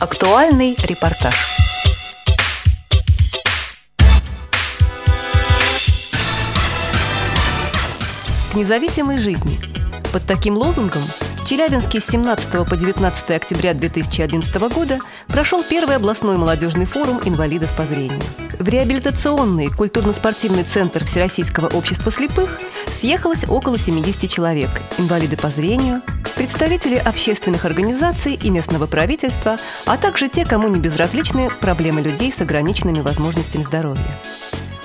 Актуальный репортаж. К независимой жизни. Под таким лозунгом Челябинске с 17 по 19 октября 2011 года прошел первый областной молодежный форум инвалидов по зрению. В реабилитационный культурно-спортивный центр Всероссийского общества слепых съехалось около 70 человек – инвалиды по зрению, представители общественных организаций и местного правительства, а также те, кому не безразличны проблемы людей с ограниченными возможностями здоровья.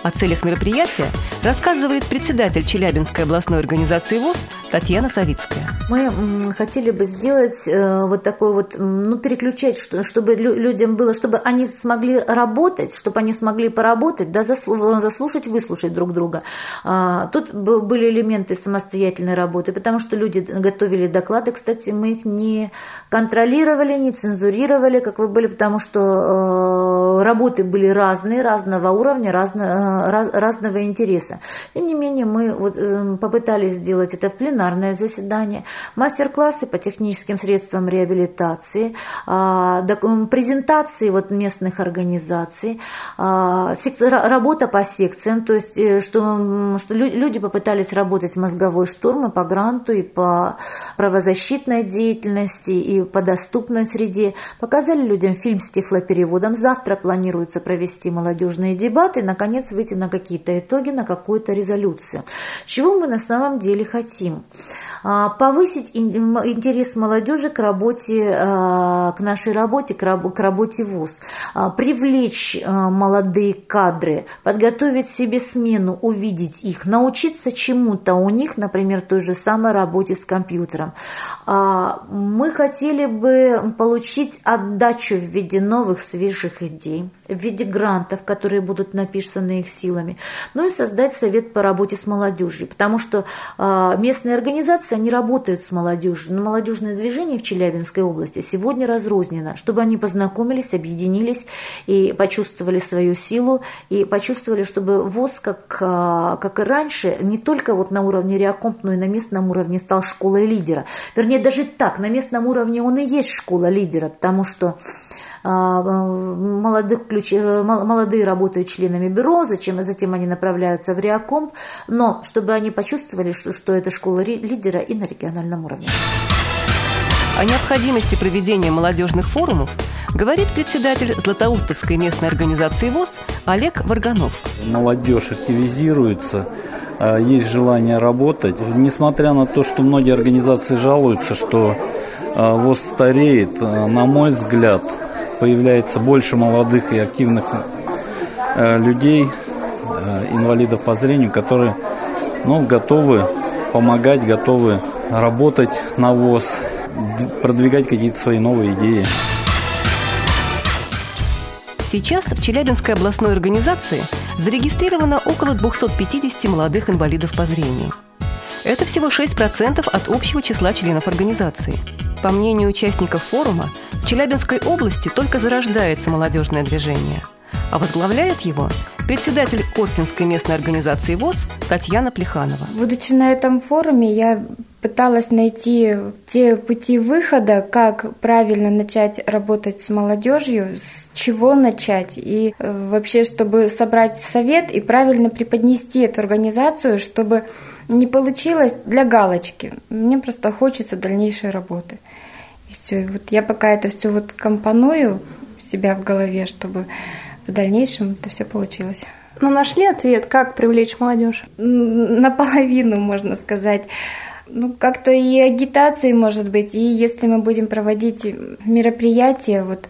О целях мероприятия рассказывает председатель Челябинской областной организации ВОЗ Татьяна Савицкая. Мы хотели бы сделать э, вот такой вот, ну, переключать, чтобы людям было, чтобы они смогли работать, чтобы они смогли поработать, да, заслушать, выслушать друг друга. А, тут были элементы самостоятельной работы, потому что люди готовили доклады, кстати, мы их не контролировали, не цензурировали, как вы были, потому что э, работы были разные, разного уровня, разного раз, разного интереса. Тем не менее, мы вот эм, попытались сделать это в пленарное заседание, мастер-классы по техническим средствам реабилитации, а, презентации вот местных организаций, а, работа по секциям, то есть э, что, что люди попытались работать мозговой штурм и по гранту, и по правозащитной деятельности, и по доступной среде. Показали людям фильм с тифлопереводом. Завтра планируется провести молодежные дебаты. Наконец, вы выйти на какие-то итоги, на какую-то резолюцию. Чего мы на самом деле хотим? А, повысить интерес молодежи к работе, а, к нашей работе, к работе ВУЗ, а, привлечь молодые кадры, подготовить себе смену, увидеть их, научиться чему-то у них, например, той же самой работе с компьютером. Мы хотели бы получить отдачу в виде новых свежих идей, в виде грантов, которые будут написаны их силами, ну и создать совет по работе с молодежью, потому что местные организации они работают с молодежью. Но молодежное движение в Челябинской области сегодня разрознено, чтобы они познакомились, объединились и почувствовали свою силу, и почувствовали, чтобы ВОЗ, как, а, как и раньше, не только вот на уровне реакомп, но и на местном уровне стал школой лидера. Вернее, даже так, на местном уровне он и есть школа лидера, потому что а, молодых ключ... молодые работают членами бюро, зачем, затем они направляются в Реакомп, но чтобы они почувствовали, что, что это школа лидера и на региональном уровне. О необходимости проведения молодежных форумов говорит председатель Златоустовской местной организации ВОЗ Олег Варганов. Молодежь активизируется, а, есть желание работать. Несмотря на то, что многие организации жалуются, что а, ВОЗ стареет, на мой взгляд, появляется больше молодых и активных э, людей, э, инвалидов по зрению, которые ну, готовы помогать, готовы работать на ВОЗ, продвигать какие-то свои новые идеи. Сейчас в Челябинской областной организации зарегистрировано около 250 молодых инвалидов по зрению. Это всего 6% от общего числа членов организации. По мнению участников форума, в Челябинской области только зарождается молодежное движение, а возглавляет его председатель Костинской местной организации ВОЗ Татьяна Плеханова. Будучи на этом форуме, я пыталась найти те пути выхода, как правильно начать работать с молодежью, с чего начать, и э, вообще, чтобы собрать совет и правильно преподнести эту организацию, чтобы не получилось для галочки. Мне просто хочется дальнейшей работы все. И вот я пока это все вот компоную себя в голове, чтобы в дальнейшем это все получилось. Но нашли ответ, как привлечь молодежь? Наполовину, можно сказать. Ну, как-то и агитации, может быть, и если мы будем проводить мероприятия вот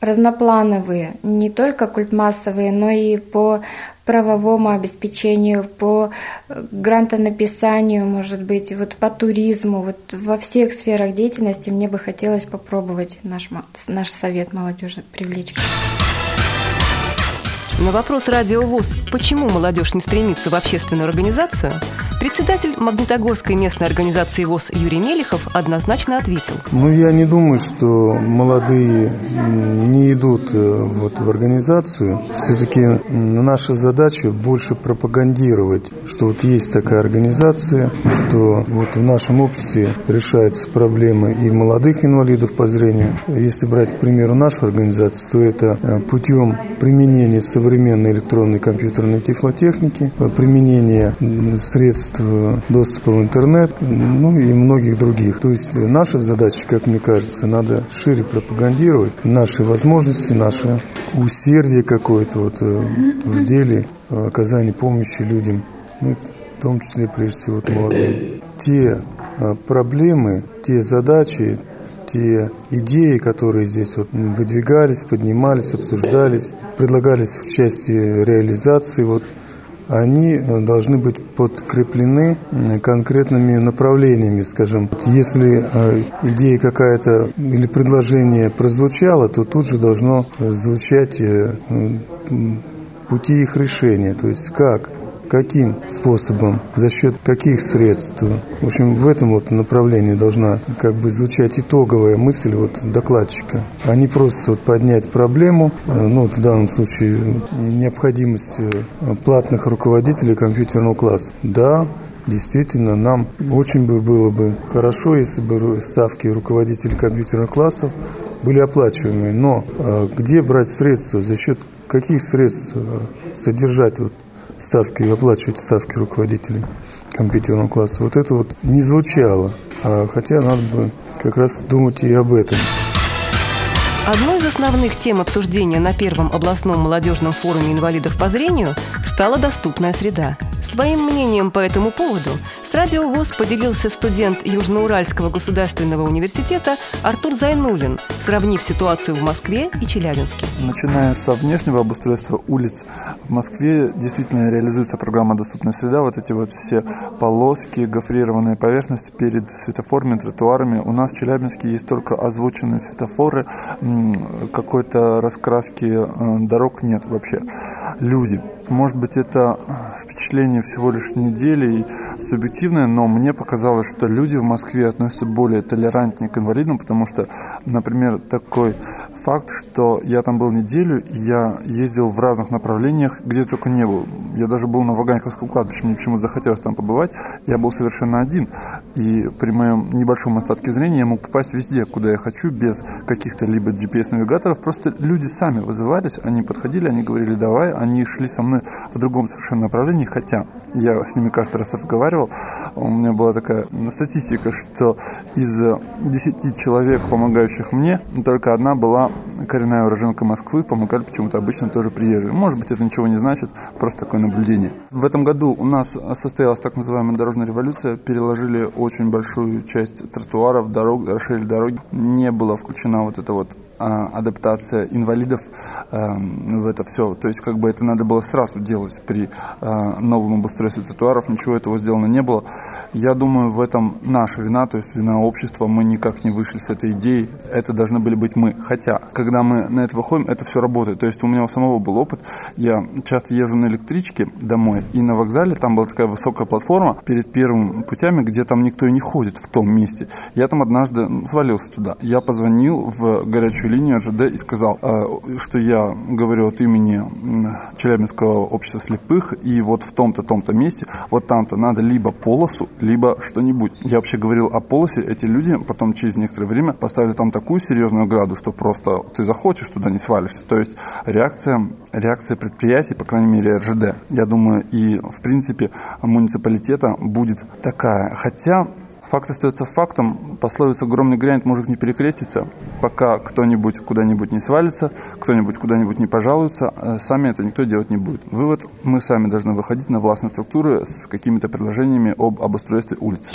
разноплановые, не только культмассовые, но и по правовому обеспечению, по э, грантонаписанию, может быть, вот по туризму, вот во всех сферах деятельности мне бы хотелось попробовать наш, наш совет молодежи привлечь. На вопрос Радио ВУЗ, почему молодежь не стремится в общественную организацию, Председатель Магнитогорской местной организации ВОЗ Юрий Мелехов однозначно ответил. Ну, я не думаю, что молодые не идут э, вот в организацию. Все-таки наша задача больше пропагандировать, что вот есть такая организация, что вот в нашем обществе решаются проблемы и молодых инвалидов по зрению. Если брать, к примеру, нашу организацию, то это э, путем применения современной электронной компьютерной тифлотехники, применения средств доступа в интернет, ну и многих других. То есть наша задача, как мне кажется, надо шире пропагандировать наши возможности, наше усердие какое-то вот э, в деле оказания помощи людям, ну, в том числе, прежде всего, молодым. Те э, проблемы, те задачи, те идеи, которые здесь вот выдвигались, поднимались, обсуждались, предлагались в части реализации, вот они э, должны быть подкреплены конкретными направлениями, скажем. Если э, идея какая-то или предложение прозвучало, то тут же должно звучать э, пути их решения, то есть как каким способом, за счет каких средств. В общем, в этом вот направлении должна как бы звучать итоговая мысль вот докладчика, а не просто вот поднять проблему, э, ну, в данном случае необходимость э, платных руководителей компьютерного класса. Да, Действительно, нам очень бы было бы хорошо, если бы ставки руководителей компьютерных классов были оплачиваемые. Но э, где брать средства, за счет каких средств содержать вот ставки, оплачивать ставки руководителей компьютерного класса. Вот это вот не звучало, а хотя надо бы как раз думать и об этом. Одной из основных тем обсуждения на первом областном молодежном форуме инвалидов по зрению стала доступная среда. Своим мнением по этому поводу с Радио ВОЗ поделился студент Южноуральского государственного университета Артур Зайнулин, сравнив ситуацию в Москве и Челябинске. Начиная со внешнего обустройства улиц, в Москве действительно реализуется программа «Доступная среда». Вот эти вот все полоски, гофрированные поверхности перед светофорами, тротуарами. У нас в Челябинске есть только озвученные светофоры, какой-то раскраски э, дорог нет вообще. Люди. Может быть, это впечатление всего лишь недели и субъективное, но мне показалось, что люди в Москве относятся более толерантнее к инвалидам, потому что, например, такой факт, что я там был неделю, я ездил в разных направлениях, где только не был. Я даже был на Ваганьковском кладбище, мне почему-то захотелось там побывать. Я был совершенно один, и при моем небольшом остатке зрения я мог попасть везде, куда я хочу, без каких-то либо GPS-навигаторов. Просто люди сами вызывались, они подходили, они говорили «давай», они шли со мной в другом совершенно направлении, хотя я с ними каждый раз разговаривал, у меня была такая статистика, что из 10 человек, помогающих мне, только одна была коренная уроженка Москвы, помогали почему-то обычно тоже приезжие. Может быть, это ничего не значит, просто такое наблюдение. В этом году у нас состоялась так называемая дорожная революция, переложили очень большую часть тротуаров, дорог, расширили дороги. Не была включена вот эта вот адаптация инвалидов эм, в это все. То есть как бы это надо было сразу делать при а, новом обустройстве тротуаров, ничего этого сделано не было. Я думаю, в этом наша вина, то есть вина общества, мы никак не вышли с этой идеей, это должны были быть мы. Хотя, когда мы на это выходим, это все работает. То есть у меня у самого был опыт, я часто езжу на электричке домой, и на вокзале там была такая высокая платформа перед первыми путями, где там никто и не ходит в том месте. Я там однажды свалился туда. Я позвонил в горячую линию РЖД и сказал, э, что я говорю от имени Челябинского общества слепых, и вот в том-то, том-то месте, вот там-то надо либо полосу, либо что-нибудь. Я вообще говорил о полосе, эти люди потом через некоторое время поставили там такую серьезную граду, что просто ты захочешь, туда не свалишься. То есть реакция, реакция предприятий, по крайней мере РЖД, я думаю, и в принципе муниципалитета будет такая. Хотя Факт остается фактом. Пословица «огромный гранит может не перекреститься», пока кто-нибудь куда-нибудь не свалится, кто-нибудь куда-нибудь не пожалуется, э, сами это никто делать не будет. Вывод – мы сами должны выходить на властные структуры с какими-то предложениями об обустройстве улиц.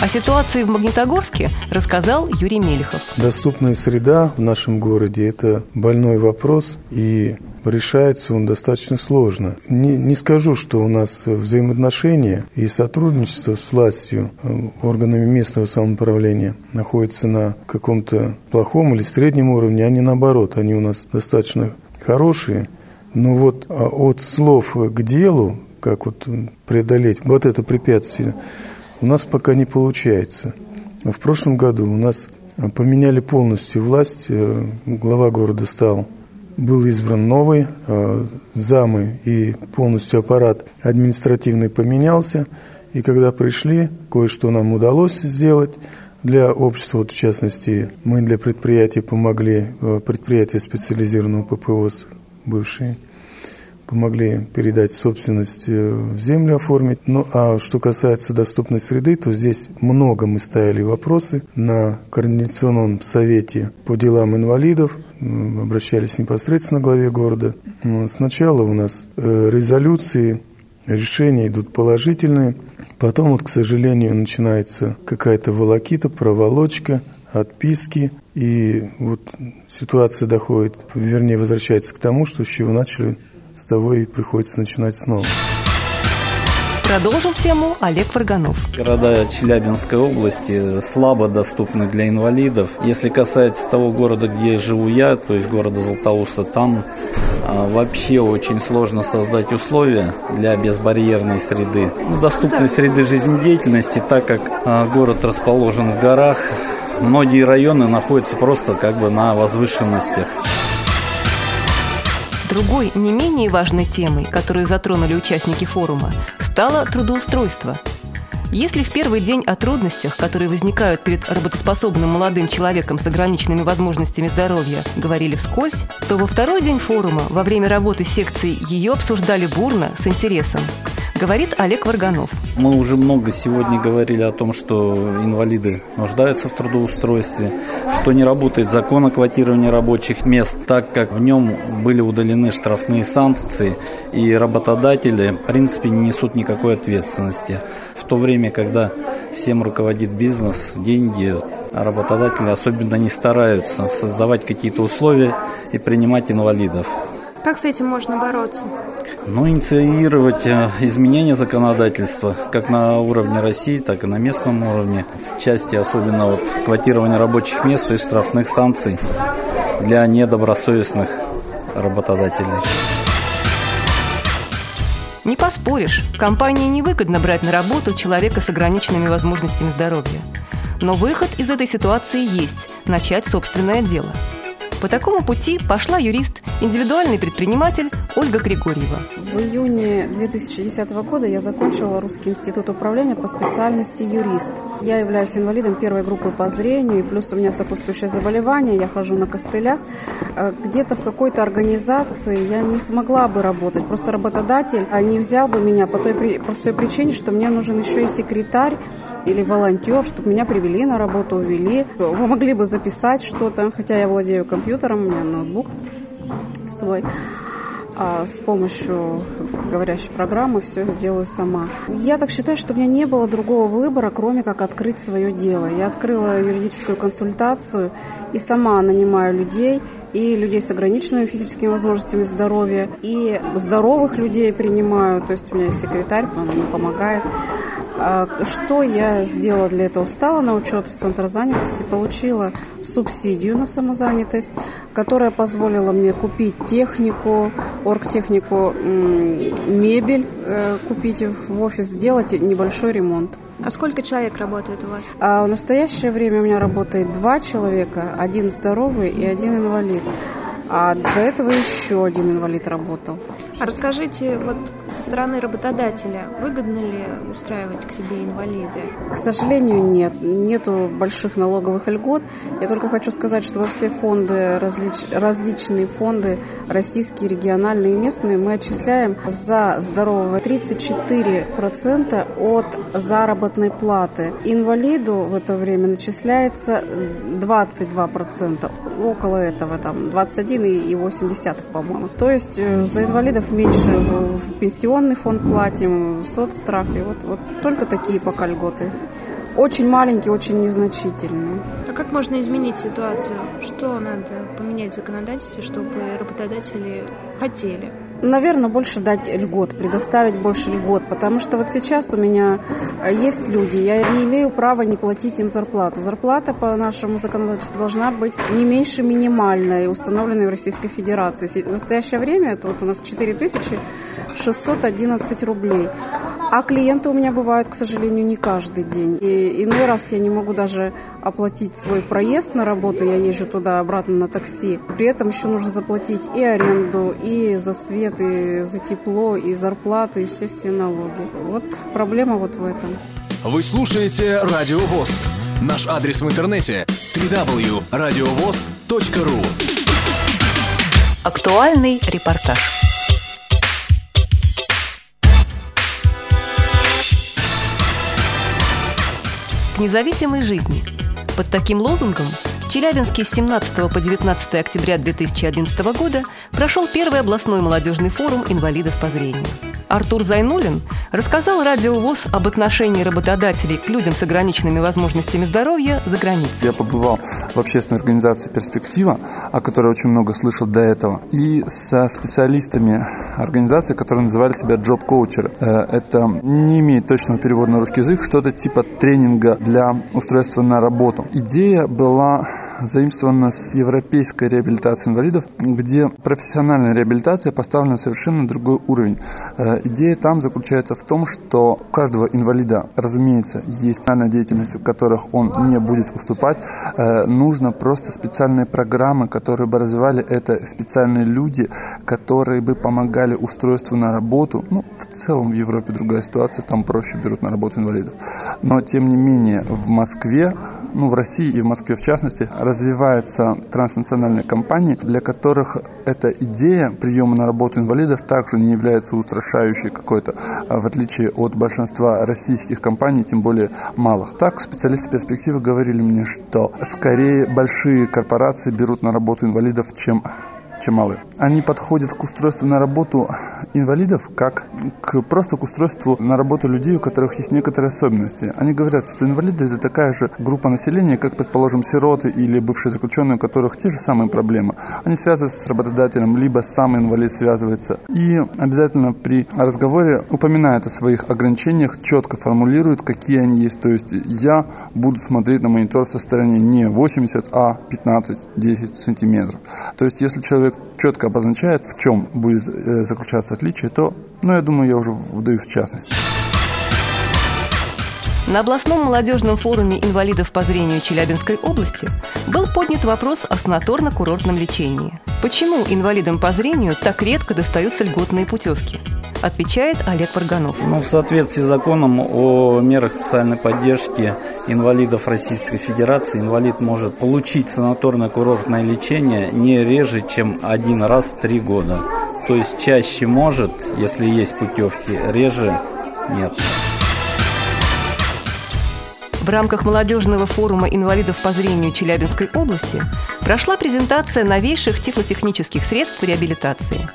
О ситуации в Магнитогорске рассказал Юрий Мелехов. Доступная среда в нашем городе – это больной вопрос, и решается он достаточно сложно. Не, не скажу, что у нас взаимоотношения и сотрудничество с властью, э, органами местного самоуправления находятся на каком-то плохом или среднем уровне, а не наоборот. Они у нас достаточно хорошие. Но вот а от слов к делу как вот преодолеть вот это препятствие, у нас пока не получается. В прошлом году у нас поменяли полностью власть, э, глава города стал, был избран новый, э, замы и полностью аппарат административный поменялся, и когда пришли, кое-что нам удалось сделать для общества, вот в частности, мы для предприятий помогли, э, предприятия специализированного ППОС бывшие, помогли передать собственность э, в землю оформить. Ну а что касается доступной среды, то здесь много мы ставили вопросы на Координационном совете по делам инвалидов, обращались непосредственно к главе города. Сначала у нас э, резолюции, решения идут положительные, потом вот, к сожалению, начинается какая-то волокита, проволочка, отписки, и вот ситуация доходит, вернее, возвращается к тому, что с чего начали с того и приходится начинать снова. Продолжим тему Олег Варганов. Города Челябинской области слабо доступны для инвалидов. Если касается того города, где живу я, то есть города Златоуста, там а, вообще очень сложно создать условия для безбарьерной среды. Ну, доступной среды жизнедеятельности, так как а, город расположен в горах, многие районы находятся просто как бы на возвышенностях. Другой, не менее важной темой, которую затронули участники форума, стало трудоустройство. Если в первый день о трудностях, которые возникают перед работоспособным молодым человеком с ограниченными возможностями здоровья, говорили вскользь, то во второй день форума, во время работы секции, ее обсуждали бурно, с интересом говорит Олег Варганов. Мы уже много сегодня говорили о том, что инвалиды нуждаются в трудоустройстве, что не работает закон о квотировании рабочих мест, так как в нем были удалены штрафные санкции, и работодатели, в принципе, не несут никакой ответственности. В то время, когда всем руководит бизнес, деньги, а работодатели особенно не стараются создавать какие-то условия и принимать инвалидов. Как с этим можно бороться? Ну, инициировать э, изменения законодательства как на уровне России, так и на местном уровне, в части особенно вот квотирования рабочих мест и штрафных санкций для недобросовестных работодателей. Не поспоришь, компании невыгодно брать на работу человека с ограниченными возможностями здоровья. Но выход из этой ситуации есть – начать собственное дело – по такому пути пошла юрист, индивидуальный предприниматель Ольга Григорьева. В июне 2010 года я закончила Русский институт управления по специальности юрист. Я являюсь инвалидом первой группы по зрению, и плюс у меня сопутствующее заболевание, я хожу на костылях. Э, где-то в какой-то организации я не смогла бы работать, просто работодатель не взял бы меня по той простой причине, что мне нужен еще и секретарь, или волонтер, чтобы меня привели на работу, увели. Вы могли бы записать что-то, хотя я владею компьютером, у меня ноутбук свой. А с помощью говорящей программы все делаю сама. Я так считаю, что у меня не было другого выбора, кроме как открыть свое дело. Я открыла юридическую консультацию и сама нанимаю людей, и людей с ограниченными физическими возможностями здоровья, и здоровых людей принимаю, то есть у меня есть секретарь, он мне помогает. А что я сделала для этого? Встала на учет в Центр занятости, получила субсидию на самозанятость, которая позволила мне купить технику, оргтехнику, мебель, э, купить в офис, сделать небольшой ремонт. А сколько человек работает у вас? А в настоящее время у меня работает два человека, один здоровый и один инвалид. А до этого еще один инвалид работал. А расскажите, вот со стороны работодателя, выгодно ли устраивать к себе инвалиды? К сожалению, нет. Нету больших налоговых льгот. Я только хочу сказать, что во все фонды, различ, различные фонды, российские, региональные и местные, мы отчисляем за здорового 34% от заработной платы. Инвалиду в это время начисляется 22%. Около этого, там, 21,8, по-моему. То есть э, за инвалидов меньше в пенсионный фонд платим, в соцстрах. И вот, вот только такие пока льготы. Очень маленькие, очень незначительные. А как можно изменить ситуацию? Что надо поменять в законодательстве, чтобы работодатели хотели? Наверное, больше дать льгот, предоставить больше льгот, потому что вот сейчас у меня э, есть люди, я не имею права не платить им зарплату. Зарплата по нашему законодательству должна быть не меньше минимальной, установленной в Российской Федерации. В настоящее время это вот у нас 4 тысячи 611 рублей. А клиенты у меня бывают, к сожалению, не каждый день. И иной раз я не могу даже оплатить свой проезд на работу, я езжу туда-обратно на такси. При этом еще нужно заплатить и аренду, и за свет, и за тепло, и зарплату, и все-все налоги. Вот проблема вот в этом. Вы слушаете Радио ВОЗ. Наш адрес в интернете www.radiovoz.ru Актуальный репортаж. Независимой жизни. Под таким лозунгом в Челябинске с 17 по 19 октября 2011 года прошел первый областной молодежный форум инвалидов по зрению. Артур Зайнулин рассказал Радио ВОЗ об отношении работодателей к людям с ограниченными возможностями здоровья за границей. Я побывал в общественной организации «Перспектива», о которой очень много слышал до этого, и со специалистами организации, которые называли себя джоб-коучеры. Э, это не имеет точного перевода на русский язык, что-то типа тренинга для устройства на работу. Идея была заимствована с европейской реабилитации инвалидов, где профессиональная реабилитация поставлена на совершенно другой уровень. Э, идея там заключается в том, что у каждого инвалида, разумеется, есть социальная деятельность, в которых он не будет уступать. Э, нужно просто специальные программы, которые бы развивали это, специальные люди, которые бы помогали устройству на работу. Ну, в целом в Европе другая ситуация, там проще берут на работу инвалидов. Но, тем не менее, в Москве ну, в России и в Москве в частности, развиваются транснациональные компании, для которых эта идея приема на работу инвалидов также не является устрашающей какой-то, а в отличие от большинства российских компаний, тем более малых. Так, специалисты перспективы говорили мне, что скорее большие корпорации берут на работу инвалидов, чем чем малые. Они подходят к устройству на работу инвалидов как к, просто к устройству на работу людей, у которых есть некоторые особенности. Они говорят, что инвалиды это такая же группа населения, как, предположим, сироты или бывшие заключенные, у которых те же самые проблемы. Они связываются с работодателем, либо сам инвалид связывается. И обязательно при разговоре упоминает о своих ограничениях, четко формулирует, какие они есть. То есть я буду смотреть на монитор со стороны не 80, а 15-10 сантиметров. То есть если человек человек четко обозначает, в чем будет э, заключаться отличие, то, ну, я думаю, я уже вдаю в частности. На областном молодежном форуме инвалидов по зрению Челябинской области был поднят вопрос о санаторно-курортном лечении. Почему инвалидам по зрению так редко достаются льготные путевки? Отвечает Олег Парганов. Ну, в соответствии с законом о мерах социальной поддержки инвалидов Российской Федерации, инвалид может получить санаторно-курортное лечение не реже, чем один раз в три года. То есть чаще может, если есть путевки, реже нет. В рамках молодежного форума инвалидов по зрению Челябинской области прошла презентация новейших тифлотехнических средств реабилитации.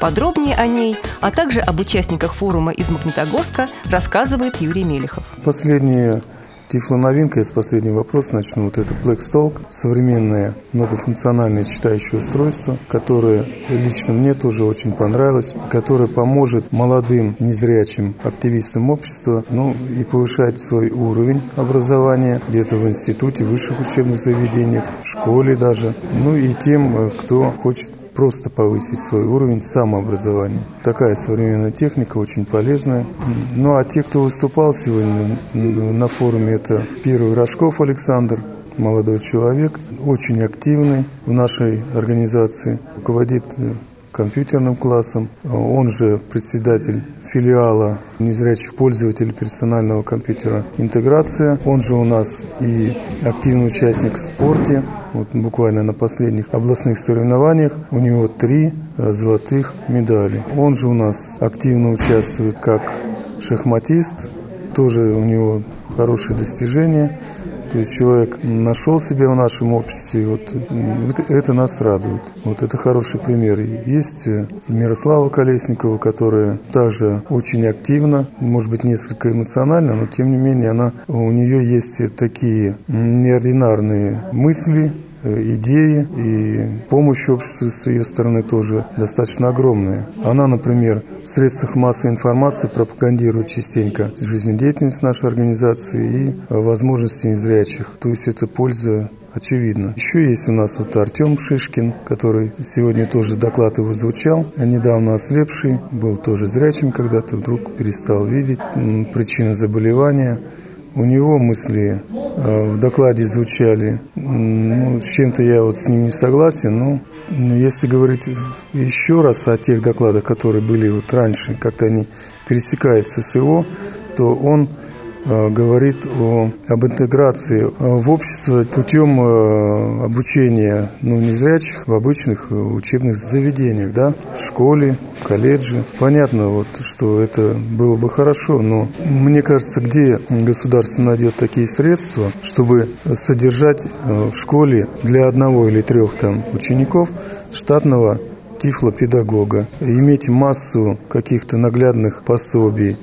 Подробнее о ней, а также об участниках форума из Магнитогорска рассказывает Юрий Мелехов. Последние Тифлоновинка, я с последнего вопроса начну. Вот это Blackstalk, современное многофункциональное читающее устройство, которое лично мне тоже очень понравилось, которое поможет молодым незрячим активистам общества ну, и повышать свой уровень образования где-то в институте, высших учебных заведениях, в школе даже, ну и тем, кто хочет просто повысить свой уровень самообразования. Такая современная техника, очень полезная. Ну а те, кто выступал сегодня на форуме, это первый Рожков Александр, молодой человек, очень активный в нашей организации, руководит компьютерным классом, он же председатель филиала незрячих пользователей персонального компьютера «Интеграция». Он же у нас и активный участник в спорте. Вот буквально на последних областных соревнованиях у него три э, золотых медали. Он же у нас активно участвует как шахматист. Тоже у него хорошие достижения. То есть человек нашел себя в нашем обществе, вот это, это нас радует. Вот это хороший пример. Есть э, Мирослава Колесникова, которая также очень активна, может быть, несколько эмоционально, но тем не менее она, у нее есть такие неординарные мысли, идеи и помощь обществу с ее стороны тоже достаточно огромная. Она, например, в средствах массовой информации пропагандирует частенько жизнедеятельность нашей организации и возможности незрячих. То есть это польза очевидно. Еще есть у нас вот Артем Шишкин, который сегодня тоже доклад его звучал, недавно ослепший, был тоже зрячим когда-то, вдруг перестал видеть причины заболевания. У него мысли э, в докладе звучали, ну, с чем-то я вот с ним не согласен, но если говорить еще раз о тех докладах, которые были вот раньше, как-то они пересекаются с его, то он говорит о, об интеграции э, в общество путем э, обучения ну, незрячих в обычных учебных заведениях, да, в школе, в колледже. Понятно, вот, что это было бы хорошо, но мне кажется, где государство найдет такие средства, чтобы содержать в школе для одного или трех там учеников штатного тифлопедагога, иметь массу каких-то наглядных пособий,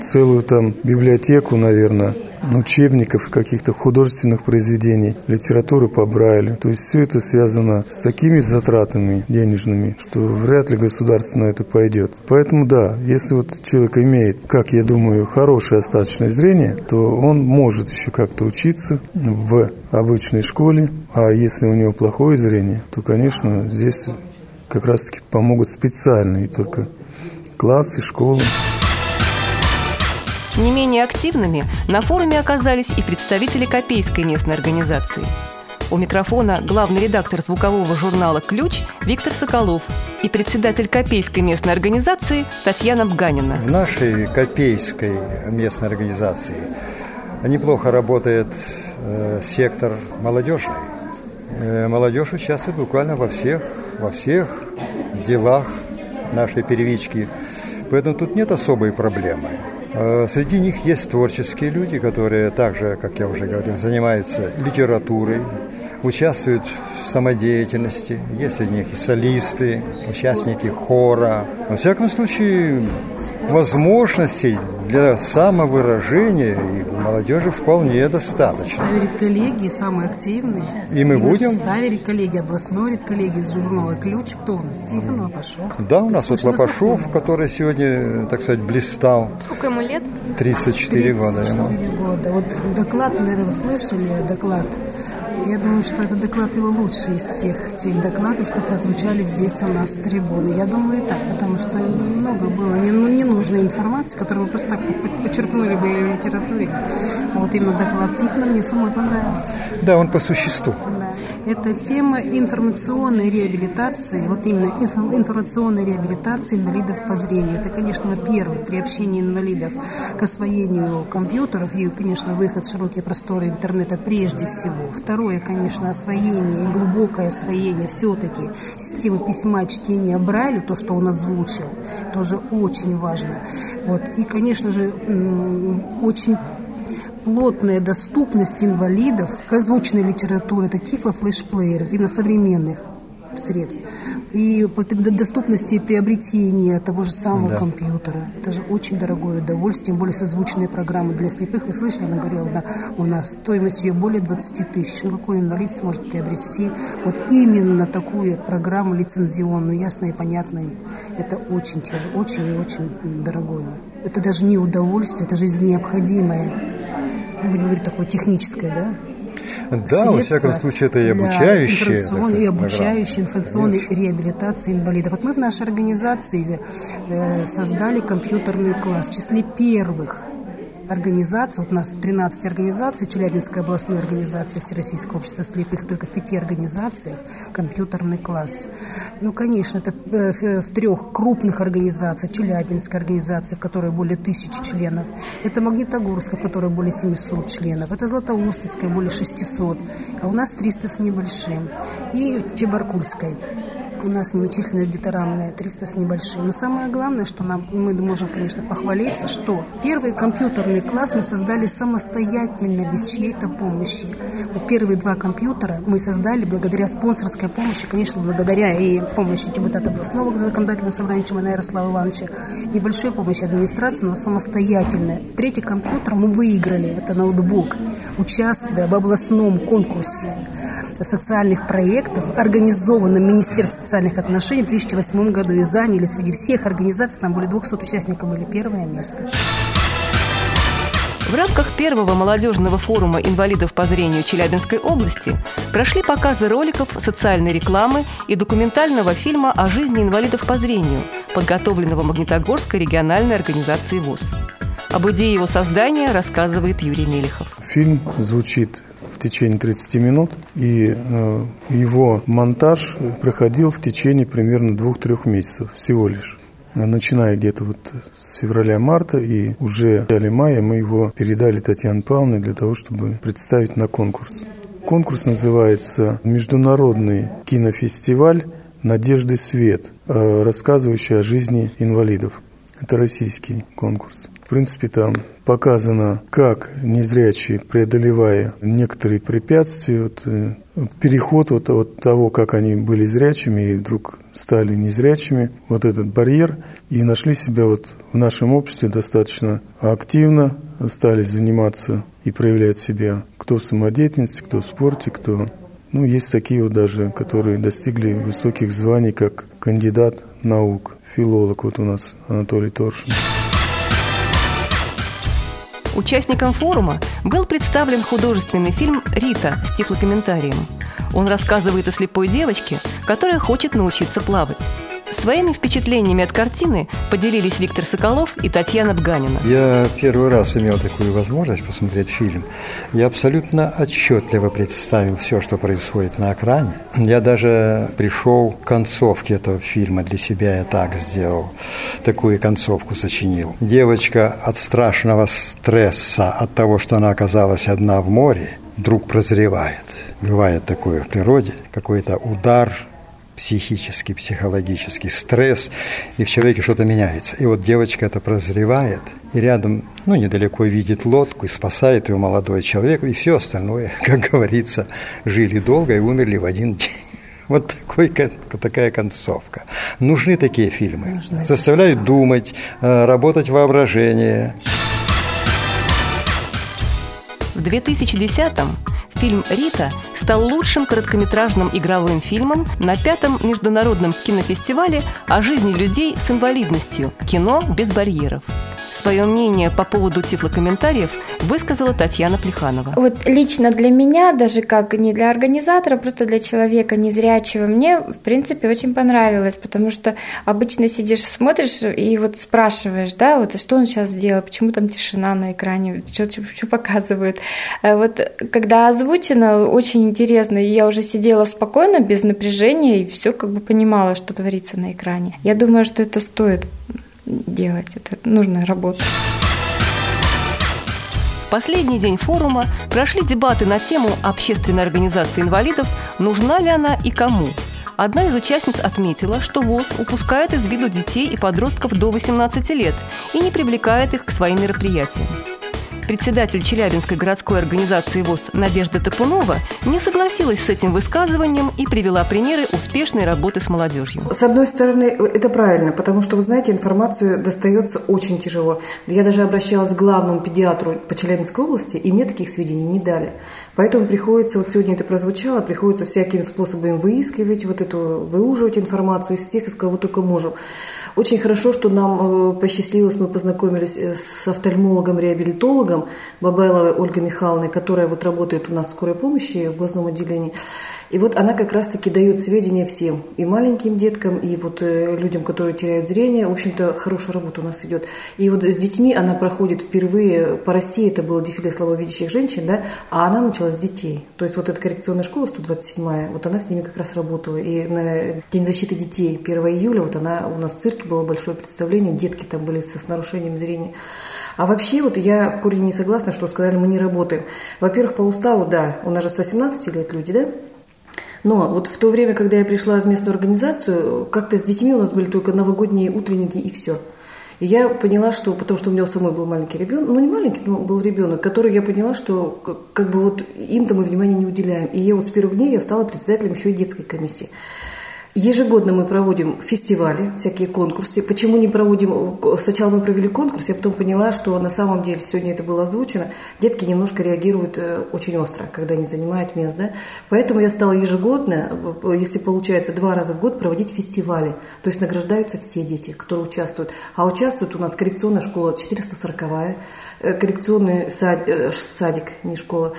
целую там библиотеку, наверное, учебников, каких-то художественных произведений, литературы по Брайлю. То есть все это связано с такими затратами денежными, что вряд ли государство на это пойдет. Поэтому да, если вот человек имеет, как я думаю, хорошее остаточное зрение, то он может еще как-то учиться в обычной школе, а если у него плохое зрение, то, конечно, здесь как раз-таки помогут специальные только классы, школы. Не менее активными на форуме оказались и представители Копейской местной организации. У микрофона главный редактор звукового журнала «Ключ» Виктор Соколов и председатель Копейской местной организации Татьяна Бганина. В нашей Копейской местной организации неплохо работает э, сектор молодежный. Э, молодежь участвует буквально во всех, во всех делах нашей первички. Поэтому тут нет особой проблемы. Э, среди них есть творческие люди, которые также, как я уже говорил, занимаются литературой, участвуют в самодеятельности. Есть среди них и солисты, участники хора. Во всяком случае, возможностей для самовыражения и молодежи вполне достаточно. Составе редколлегии самые активные. И мы и будем? В составе редколлегии, областной редколлегии журнала «Ключ» кто у нас? Тихон Лопашов. Да, у нас вот Лопашов, который сегодня, так сказать, блистал. Сколько ему лет? 34 года 34 ему. года. Вот доклад, наверное, вы слышали, доклад я думаю, что этот доклад его лучший из всех тех докладов, что прозвучали здесь у нас с трибуны. Я думаю, так, потому что много было ну, ненужной информации, которую мы просто так подчеркнули бы в литературе. А вот именно доклад Тихона мне самой понравился. Да, он по существу. Да. Это тема информационной реабилитации, вот именно информационной реабилитации инвалидов по зрению. Это, конечно, во-первых, приобщение инвалидов к освоению компьютеров и, конечно, выход в широкие просторы интернета прежде всего. Второе, конечно, освоение и глубокое освоение все-таки системы письма, чтения Брайлю, то, что он озвучил, тоже очень важно. Вот. И, конечно же, очень плотная доступность инвалидов к озвученной литературе, это флешплееров, именно современных средств. И по доступности приобретения того же самого да. компьютера. Это же очень дорогое удовольствие, тем более созвучные программы для слепых. Вы слышали, она говорила, да, у нас стоимость ее более 20 тысяч. Ну, какой инвалид сможет приобрести вот именно такую программу лицензионную, ясно и понятно. Это очень тяжело, очень и очень дорогое. Это даже не удовольствие, это жизнь необходимая будем говорить, такое техническое, да? Да, во всяком случае, это и обучающее. Информационной, и обучающей информационной Конечно. реабилитации инвалидов. Вот мы в нашей организации э, создали компьютерный класс в числе первых организаций, вот у нас 13 организаций, Челябинская областная организация Всероссийского общества слепых, только в пяти организациях. Компьютерный класс. Ну, конечно, это в, в трех крупных организациях, Челябинская организация, в которой более тысячи членов, это Магнитогорская, в которой более 700 членов, это Златоустовская, более 600, а у нас 300 с небольшим, и Чебаркульская у нас численность где-то равная, 300 с небольшим. Но самое главное, что нам, мы можем, конечно, похвалиться, что первый компьютерный класс мы создали самостоятельно, без чьей-то помощи. Вот первые два компьютера мы создали благодаря спонсорской помощи, конечно, благодаря и помощи депутата областного законодательного собрания Чемана Ярослава Ивановича, небольшой помощи администрации, но самостоятельно. Третий компьютер мы выиграли, это ноутбук, участвуя в областном конкурсе социальных проектов, организованном Министерством социальных отношений в 2008 году и заняли среди всех организаций, там более 200 участников были первое место. В рамках первого молодежного форума инвалидов по зрению Челябинской области прошли показы роликов, социальной рекламы и документального фильма о жизни инвалидов по зрению, подготовленного Магнитогорской региональной организацией ВОЗ. Об идее его создания рассказывает Юрий Мелехов. Фильм звучит в течение 30 минут, и э, его монтаж проходил в течение примерно двух-трех месяцев всего лишь. Начиная где-то вот с февраля-марта, и уже в начале мая мы его передали Татьяне Павловне для того, чтобы представить на конкурс. Конкурс называется «Международный кинофестиваль «Надежды свет», э, рассказывающий о жизни инвалидов». Это российский конкурс. Принципе, там показано, как незрячие, преодолевая некоторые препятствия, вот, э, переход вот от того, как они были зрячими и вдруг стали незрячими, вот этот барьер, и нашли себя вот в нашем обществе достаточно активно, стали заниматься и проявлять себя кто в самодеятельности, кто в спорте, кто... Ну, есть такие вот даже, которые достигли высоких званий, как кандидат наук, филолог вот у нас Анатолий Торшин. Участникам форума был представлен художественный фильм «Рита» с тифлокомментарием. Он рассказывает о слепой девочке, которая хочет научиться плавать. Своими впечатлениями от картины поделились Виктор Соколов и Татьяна Бганина. Я первый раз имел такую возможность посмотреть фильм. Я абсолютно отчетливо представил все, что происходит на экране. Я даже пришел к концовке этого фильма для себя, я так сделал. Такую концовку сочинил. Девочка от страшного стресса, от того, что она оказалась одна в море, вдруг прозревает. Бывает такое в природе, какой-то удар психический, психологический стресс, и в человеке что-то меняется. И вот девочка это прозревает, и рядом, ну, недалеко видит лодку, и спасает ее молодой человек, и все остальное, как говорится, жили долго и умерли в один день. Вот такой, такая концовка. Нужны такие фильмы. Нужны. Заставляют думать, э, работать воображение. В 2010-м Фильм «Рита» стал лучшим короткометражным игровым фильмом на пятом международном кинофестивале о жизни людей с инвалидностью «Кино без барьеров». Свое мнение по поводу тифлокомментариев высказала Татьяна Плеханова. Вот лично для меня, даже как не для организатора, просто для человека незрячего, мне, в принципе, очень понравилось, потому что обычно сидишь, смотришь и вот спрашиваешь, да, вот что он сейчас сделал, почему там тишина на экране, что, что, показывают. А вот когда озвучено, очень интересно, я уже сидела спокойно, без напряжения, и все как бы понимала, что творится на экране. Я думаю, что это стоит делать. Это нужная работа. Последний день форума прошли дебаты на тему общественной организации инвалидов «Нужна ли она и кому?». Одна из участниц отметила, что ВОЗ упускает из виду детей и подростков до 18 лет и не привлекает их к своим мероприятиям. Председатель Челябинской городской организации ВОЗ Надежда Топунова не согласилась с этим высказыванием и привела примеры успешной работы с молодежью. С одной стороны, это правильно, потому что, вы знаете, информацию достается очень тяжело. Я даже обращалась к главному педиатру по Челябинской области, и мне таких сведений не дали. Поэтому приходится, вот сегодня это прозвучало, приходится всякими способами выискивать, вот эту, выуживать информацию из всех, из кого только можем. Очень хорошо, что нам э, посчастливилось, мы познакомились э, с офтальмологом-реабилитологом Бабайловой Ольгой Михайловной, которая вот работает у нас в скорой помощи в глазном отделении. И вот она как раз-таки дает сведения всем, и маленьким деткам, и вот э, людям, которые теряют зрение. В общем-то, хорошая работа у нас идет. И вот с детьми она проходит впервые по России, это было дефиле слабовидящих женщин, да, а она начала с детей. То есть вот эта коррекционная школа 127-я, вот она с ними как раз работала. И на День защиты детей 1 июля, вот она у нас в цирке было большое представление, детки там были с, с нарушением зрения. А вообще вот я в корне не согласна, что сказали, мы не работаем. Во-первых, по уставу, да, у нас же с 18 лет люди, да, но вот в то время, когда я пришла в местную организацию, как-то с детьми у нас были только новогодние утренники и все. И я поняла, что, потому что у меня у самой был маленький ребенок, ну не маленький, но был ребенок, который я поняла, что как бы вот им-то мы внимания не уделяем. И я вот с первых дней я стала председателем еще и детской комиссии. Ежегодно мы проводим фестивали, всякие конкурсы. Почему не проводим... Сначала мы провели конкурс, я потом поняла, что на самом деле сегодня это было озвучено. Детки немножко реагируют э, очень остро, когда они занимают место. Да? Поэтому я стала ежегодно, если получается два раза в год, проводить фестивали. То есть награждаются все дети, которые участвуют. А участвуют у нас коррекционная школа 440-я, коррекционный сад, садик, не школа,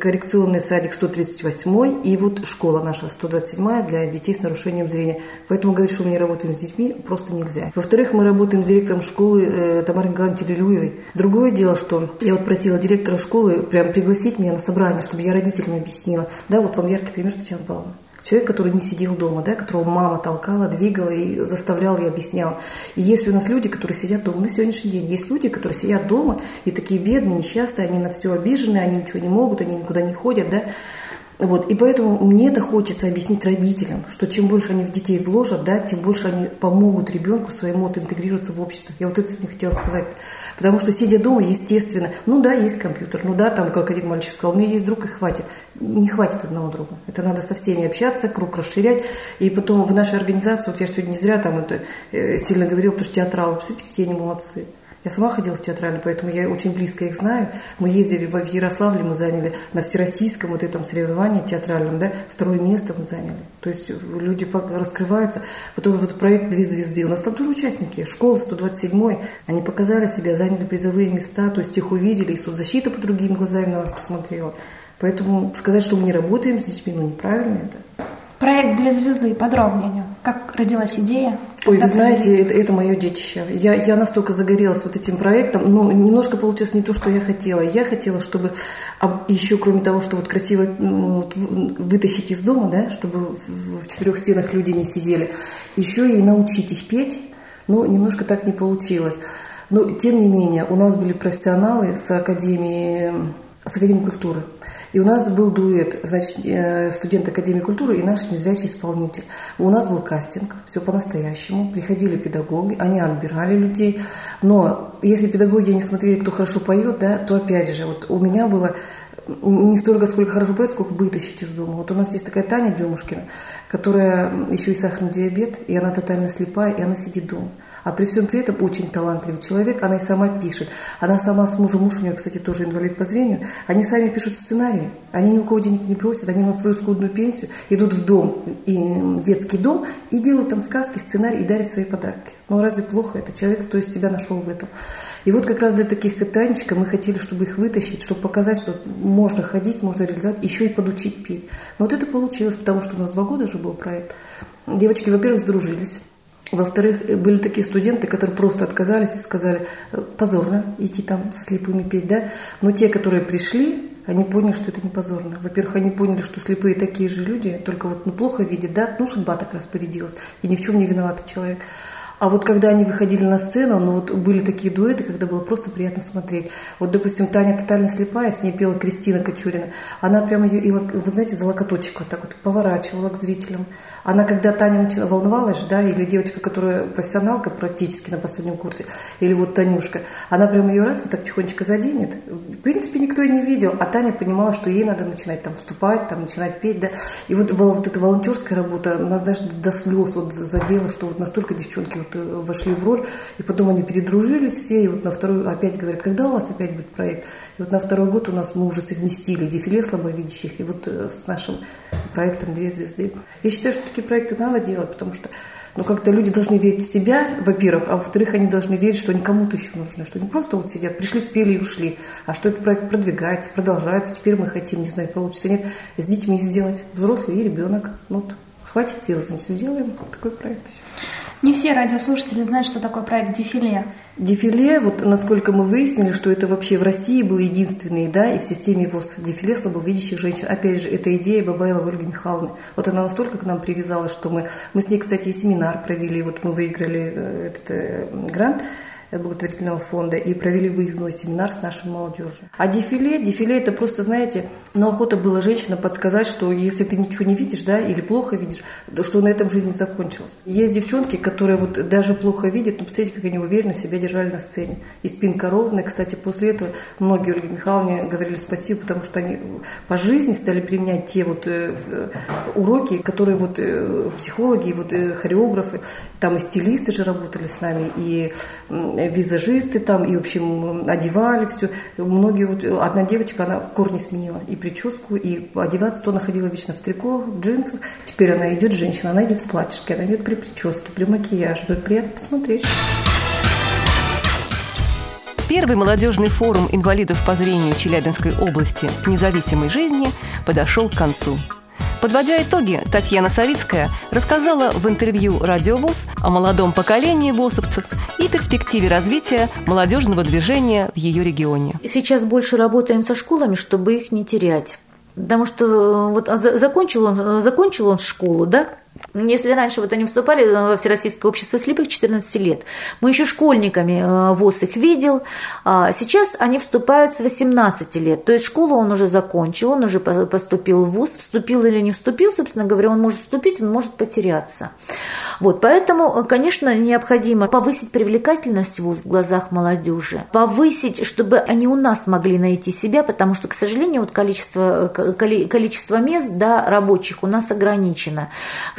коррекционный садик 138 и вот школа наша 127 для детей с нарушением зрения. Поэтому говорить, что мы не работаем с детьми, просто нельзя. Во-вторых, мы работаем с директором школы Тамарой Николаевной Телелюевой. Другое дело, что я вот просила директора школы прям пригласить меня на собрание, чтобы я родителям объяснила. Да, вот вам яркий пример Татьяна Павловна. Человек, который не сидел дома, да, которого мама толкала, двигала и заставляла и объясняла. И есть у нас люди, которые сидят дома на сегодняшний день. Есть люди, которые сидят дома и такие бедные, несчастные, они на все обижены, они ничего не могут, они никуда не ходят, да. Вот, и поэтому мне это хочется объяснить родителям, что чем больше они в детей вложат, да, тем больше они помогут ребенку своему интегрироваться в общество. Я вот это сегодня хотела сказать. Потому что сидя дома, естественно, ну да, есть компьютер, ну да, там, как один мальчик сказал, у меня есть друг и хватит. Не хватит одного друга. Это надо со всеми общаться, круг расширять. И потом в нашей организации, вот я сегодня не зря там это э, сильно говорила, потому что театралы, посмотрите, какие они молодцы. Я сама ходила в театральный, поэтому я очень близко их знаю. Мы ездили в Ярославле, мы заняли на всероссийском вот этом соревновании театральном, да, второе место мы заняли. То есть люди раскрываются. Потом вот проект «Две звезды». У нас там тоже участники. Школа 127 Они показали себя, заняли призовые места, то есть их увидели, и соцзащита по другим глазами на нас посмотрела. Поэтому сказать, что мы не работаем с детьми, ну неправильно это. Проект «Две звезды» подробнее. Как родилась идея? Ой, вы знаете, это, это мое детище. Я, я настолько загорелась вот этим проектом, но немножко получилось не то, что я хотела. Я хотела, чтобы еще кроме того, что вот красиво вот, вытащить из дома, да, чтобы в четырех стенах люди не сидели, еще и научить их петь, но немножко так не получилось. Но, тем не менее, у нас были профессионалы с Академии, с Академии культуры. И у нас был дуэт, значит, э, студент Академии культуры и наш незрячий исполнитель. У нас был кастинг, все по-настоящему. Приходили педагоги, они отбирали людей. Но если педагоги не смотрели, кто хорошо поет, да, то опять же, вот у меня было не столько, сколько хорошо поет, сколько вытащить из дома. Вот у нас есть такая Таня Демушкина, которая еще и сахарный диабет, и она тотально слепая, и она сидит дома. А при всем при этом очень талантливый человек, она и сама пишет. Она сама с мужем, муж у нее, кстати, тоже инвалид по зрению, они сами пишут сценарии. Они ни у кого денег не просят, они на свою скудную пенсию идут в дом, и детский дом, и делают там сказки, сценарии, и дарят свои подарки. Ну разве плохо это? Человек, кто из себя нашел в этом. И вот как раз для таких как Танечка мы хотели, чтобы их вытащить, чтобы показать, что можно ходить, можно реализовать, еще и подучить петь. Но вот это получилось, потому что у нас два года же был проект. Девочки, во-первых, сдружились. Во-вторых, были такие студенты, которые просто отказались и сказали, «Э, позорно идти там со слепыми петь, да. Но те, которые пришли, они поняли, что это не позорно. Во-первых, они поняли, что слепые такие же люди, только вот ну, плохо видят, да, ну судьба так распорядилась, и ни в чем не виноватый человек. А вот когда они выходили на сцену, ну вот были такие дуэты, когда было просто приятно смотреть. Вот, допустим, Таня тотально слепая, с ней пела Кристина Кочурина. Она прямо ее, вот знаете, за локоточек вот так вот поворачивала к зрителям. Она, когда Таня начала, волновалась, да, или девочка, которая профессионалка практически на последнем курсе, или вот Танюшка, она прям ее раз вот так тихонечко заденет. В принципе, никто и не видел, а Таня понимала, что ей надо начинать там вступать, там начинать петь, да. И вот, вот эта волонтерская работа, нас, знаешь, до слез вот задела, что вот настолько девчонки вот э, вошли в роль, и потом они передружились все, и вот на второй опять говорят, когда у вас опять будет проект? Вот на второй год у нас мы уже совместили дефиле слабовидящих и вот э, с нашим проектом «Две звезды». Я считаю, что такие проекты надо делать, потому что ну, как-то люди должны верить в себя, во-первых, а во-вторых, они должны верить, что они кому-то еще нужны, что не просто вот сидят, пришли, спели и ушли, а что этот проект продвигается, продолжается, теперь мы хотим, не знаю, получится нет, с детьми сделать, взрослый и ребенок. Ну, вот, хватит делать, сделаем такой проект. Не все радиослушатели знают, что такое проект «Дефиле». Дефиле, вот насколько мы выяснили, что это вообще в России был единственный, да, и в системе ВОЗ дефиле слабовидящих женщин. Опять же, это идея Бабаева Ольги Михайловны. Вот она настолько к нам привязалась, что мы, мы с ней, кстати, и семинар провели, вот мы выиграли э, этот э, грант – благотворительного фонда и провели выездной семинар с нашей молодежью. А дефиле, дефиле это просто, знаете, ну охота была женщина подсказать, что если ты ничего не видишь, да, или плохо видишь, то что на этом жизнь закончилась. Есть девчонки, которые вот даже плохо видят, но посмотрите, как они уверенно себя держали на сцене. И спинка ровная. Кстати, после этого многие Ольге Михайловне говорили спасибо, потому что они по жизни стали применять те вот э, уроки, которые вот э, психологи, вот э, хореографы, там и стилисты же работали с нами, и визажисты там, и, в общем, одевали все. Многие, вот, одна девочка, она в корне сменила и прическу, и одеваться, то она ходила вечно в трико, в джинсах. Теперь она идет, женщина, она идет в платьишке, она идет при прическе, при макияже. Тут приятно посмотреть. Первый молодежный форум инвалидов по зрению Челябинской области независимой жизни подошел к концу. Подводя итоги, Татьяна Савицкая рассказала в интервью «Радио ВОЗ» о молодом поколении ВОЗовцев и перспективе развития молодежного движения в ее регионе. Сейчас больше работаем со школами, чтобы их не терять. Потому что э, вот закончил он, закончил он школу, да, если раньше вот они вступали во Всероссийское общество слепых 14 лет, мы еще школьниками э, ВОЗ их видел, а сейчас они вступают с 18 лет, то есть школу он уже закончил, он уже поступил в ВУЗ, вступил или не вступил, собственно говоря, он может вступить, он может потеряться. Вот, поэтому, конечно, необходимо повысить привлекательность ВУЗ в глазах молодежи, повысить, чтобы они у нас могли найти себя, потому что, к сожалению, вот количество, количество мест да, рабочих у нас ограничено.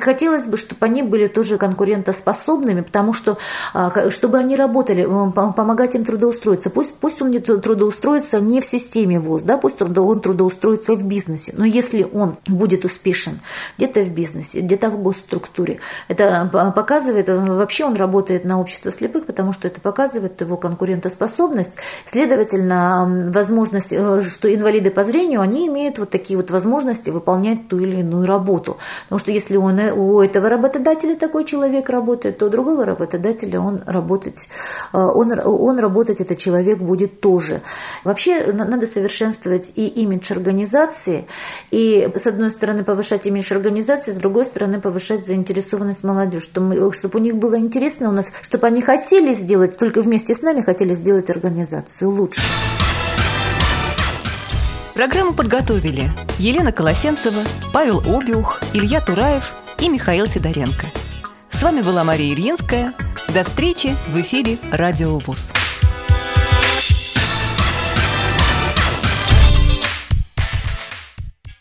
Хотелось бы, чтобы они были тоже конкурентоспособными, потому что, а, чтобы они работали, помогать им трудоустроиться. Пусть, пусть он не трудоустроится не в системе ВУЗ, да, пусть он трудоустроится в бизнесе, но если он будет успешен где-то в бизнесе, где-то в госструктуре, это показывает, э, вообще он работает на общество слепых, потому что это показывает его конкурентоспособность. Следовательно, возможность, э, что инвалиды по зрению, они имеют вот такие вот возможности выполнять ту или иную работу. Потому что если он, э, у этого работодателя такой человек работает, то у другого работодателя он работать, он, он работать этот человек будет тоже. Вообще надо совершенствовать и имидж организации, и с одной стороны повышать имидж организации, с другой стороны повышать заинтересованность молодежи чтобы, чтобы у них было интересно у нас, чтобы они хотели сделать, только вместе с нами хотели сделать организацию лучше. Программу подготовили Елена Колосенцева, Павел Обиух, Илья Тураев и Михаил Сидоренко. С вами была Мария Ильинская. До встречи в эфире «Радио ВОЗ».